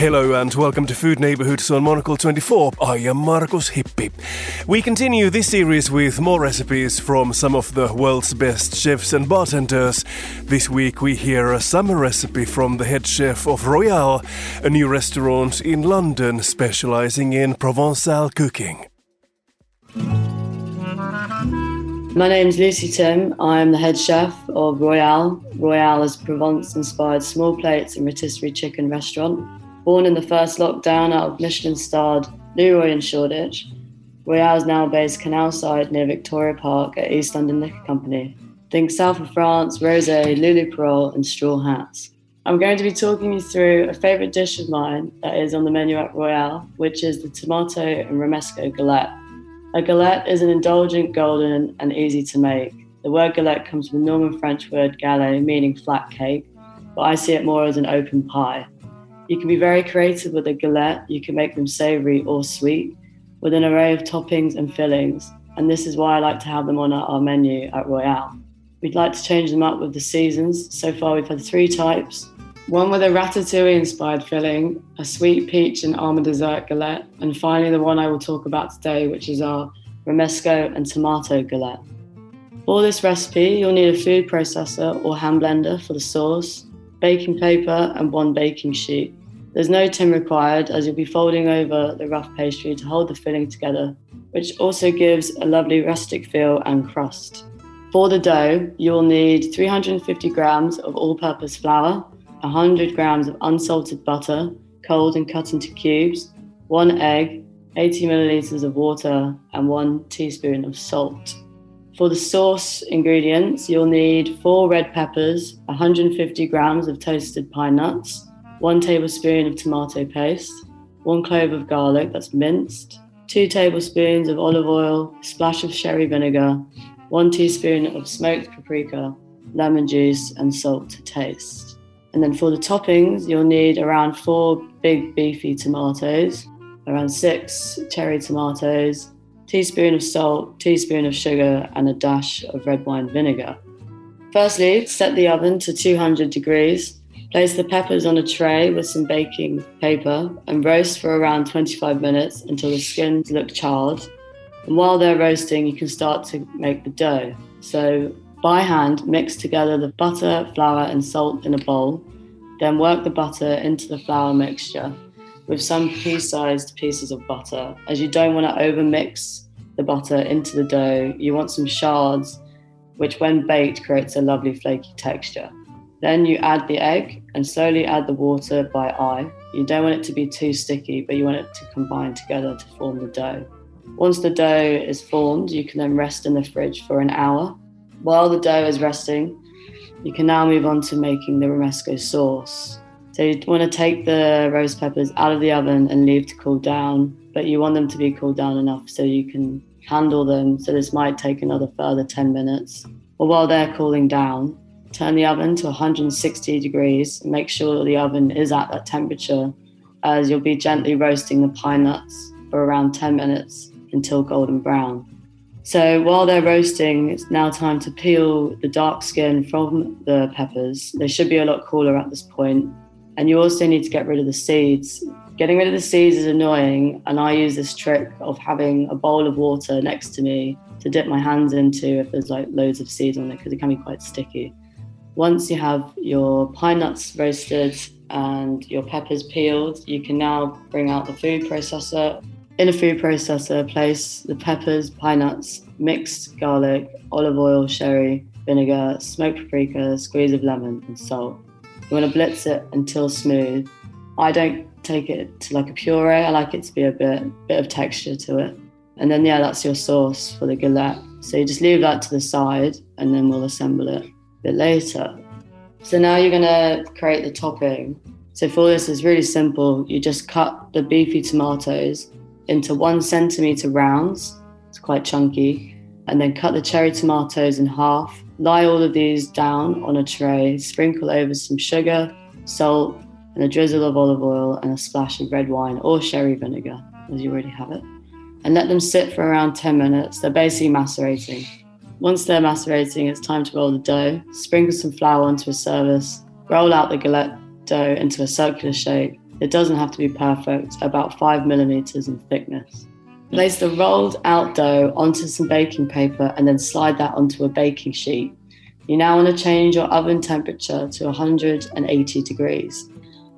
Hello and welcome to Food Neighborhoods on Monocle 24. I am Markus Hippi. We continue this series with more recipes from some of the world's best chefs and bartenders. This week we hear a summer recipe from the head chef of Royale, a new restaurant in London specializing in Provençal cooking. My name is Lucy Timm. I am the head chef of Royale. Royale is Provence inspired small plates and rotisserie chicken restaurant. Born in the first lockdown out of Michelin starred Leroy and Shoreditch, Royale is now based canal side near Victoria Park at East London Liquor Company. Think south of France, rosé, Lulu Peyraud, and straw hats. I'm going to be talking you through a favourite dish of mine that is on the menu at Royale, which is the tomato and romesco galette. A galette is an indulgent, golden, and easy to make. The word galette comes from the Norman French word galette, meaning flat cake, but I see it more as an open pie. You can be very creative with a galette. You can make them savory or sweet with an array of toppings and fillings, and this is why I like to have them on our menu at Royale. We'd like to change them up with the seasons. So far, we've had three types one with a ratatouille inspired filling, a sweet peach and almond dessert galette, and finally the one I will talk about today, which is our romesco and tomato galette. For this recipe, you'll need a food processor or hand blender for the sauce, baking paper, and one baking sheet. There's no tin required as you'll be folding over the rough pastry to hold the filling together, which also gives a lovely rustic feel and crust. For the dough, you will need 350 grams of all purpose flour, 100 grams of unsalted butter, cold and cut into cubes, one egg, 80 milliliters of water, and one teaspoon of salt. For the sauce ingredients, you'll need four red peppers, 150 grams of toasted pine nuts, one tablespoon of tomato paste, one clove of garlic that's minced, two tablespoons of olive oil, splash of sherry vinegar, one teaspoon of smoked paprika, lemon juice, and salt to taste. And then for the toppings, you'll need around four big beefy tomatoes, around six cherry tomatoes, teaspoon of salt, teaspoon of sugar, and a dash of red wine vinegar. Firstly, set the oven to 200 degrees. Place the peppers on a tray with some baking paper and roast for around 25 minutes until the skins look charred. And while they're roasting, you can start to make the dough. So by hand, mix together the butter, flour, and salt in a bowl. Then work the butter into the flour mixture with some pea sized pieces of butter, as you don't want to overmix the butter into the dough. You want some shards, which, when baked, creates a lovely flaky texture. Then you add the egg and slowly add the water by eye. You don't want it to be too sticky, but you want it to combine together to form the dough. Once the dough is formed, you can then rest in the fridge for an hour while the dough is resting, you can now move on to making the romesco sauce. So you want to take the rose peppers out of the oven and leave to cool down, but you want them to be cooled down enough so you can handle them. So this might take another further 10 minutes. Or while they're cooling down, turn the oven to 160 degrees. Make sure the oven is at that temperature as you'll be gently roasting the pine nuts for around 10 minutes until golden brown. So while they're roasting, it's now time to peel the dark skin from the peppers. They should be a lot cooler at this point. And you also need to get rid of the seeds. Getting rid of the seeds is annoying, and I use this trick of having a bowl of water next to me to dip my hands into if there's like loads of seeds on it because it can be quite sticky. Once you have your pine nuts roasted and your peppers peeled, you can now bring out the food processor in a food processor, place the peppers, pine nuts, mixed garlic, olive oil, sherry, vinegar, smoked paprika, squeeze of lemon, and salt. You want to blitz it until smooth. I don't take it to like a puree. I like it to be a bit bit of texture to it. And then yeah, that's your sauce for the galette. So you just leave that to the side, and then we'll assemble it bit later. So now you're gonna create the topping. So for this, it's really simple. You just cut the beefy tomatoes into one centimeter rounds. It's quite chunky. And then cut the cherry tomatoes in half. Lie all of these down on a tray. Sprinkle over some sugar, salt, and a drizzle of olive oil and a splash of red wine or sherry vinegar, as you already have it. And let them sit for around 10 minutes. They're basically macerating. Once they're macerating, it's time to roll the dough. Sprinkle some flour onto a service. Roll out the galette dough into a circular shape It doesn't have to be perfect, about five millimeters in thickness. Place the rolled out dough onto some baking paper and then slide that onto a baking sheet. You now want to change your oven temperature to 180 degrees.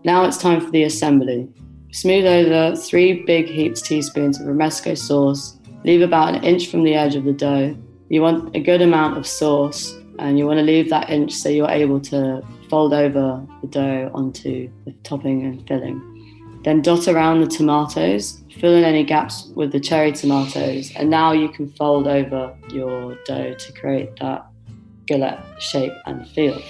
Now it's time for the assembly. Smooth over three big heaped teaspoons of romesco sauce. Leave about an inch from the edge of the dough. You want a good amount of sauce and you want to leave that inch so you're able to fold over the dough onto the topping and filling. Then dot around the tomatoes, fill in any gaps with the cherry tomatoes, and now you can fold over your dough to create that galette shape and feel.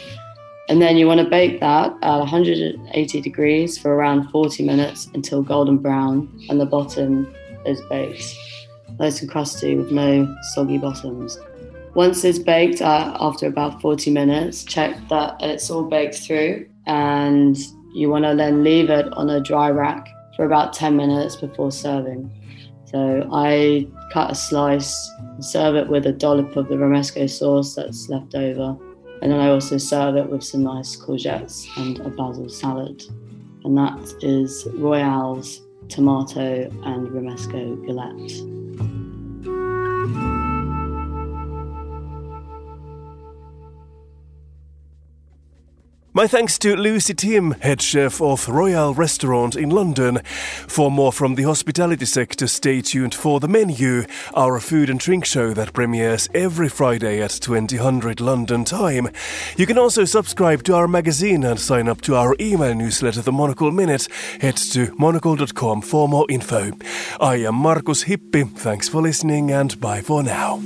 And then you want to bake that at 180 degrees for around 40 minutes until golden brown and the bottom is baked. Nice and crusty with no soggy bottoms. Once it's baked, uh, after about 40 minutes, check that it's all baked through and you want to then leave it on a dry rack for about 10 minutes before serving. So I cut a slice, serve it with a dollop of the romesco sauce that's left over. And then I also serve it with some nice courgettes and a basil salad. And that is Royale's tomato and romesco galette. My thanks to Lucy Timm, head chef of Royale Restaurant in London. For more from the hospitality sector, stay tuned for The Menu, our food and drink show that premieres every Friday at 2000 London time. You can also subscribe to our magazine and sign up to our email newsletter, The Monocle Minute. Head to monocle.com for more info. I am Markus Hippi. Thanks for listening and bye for now.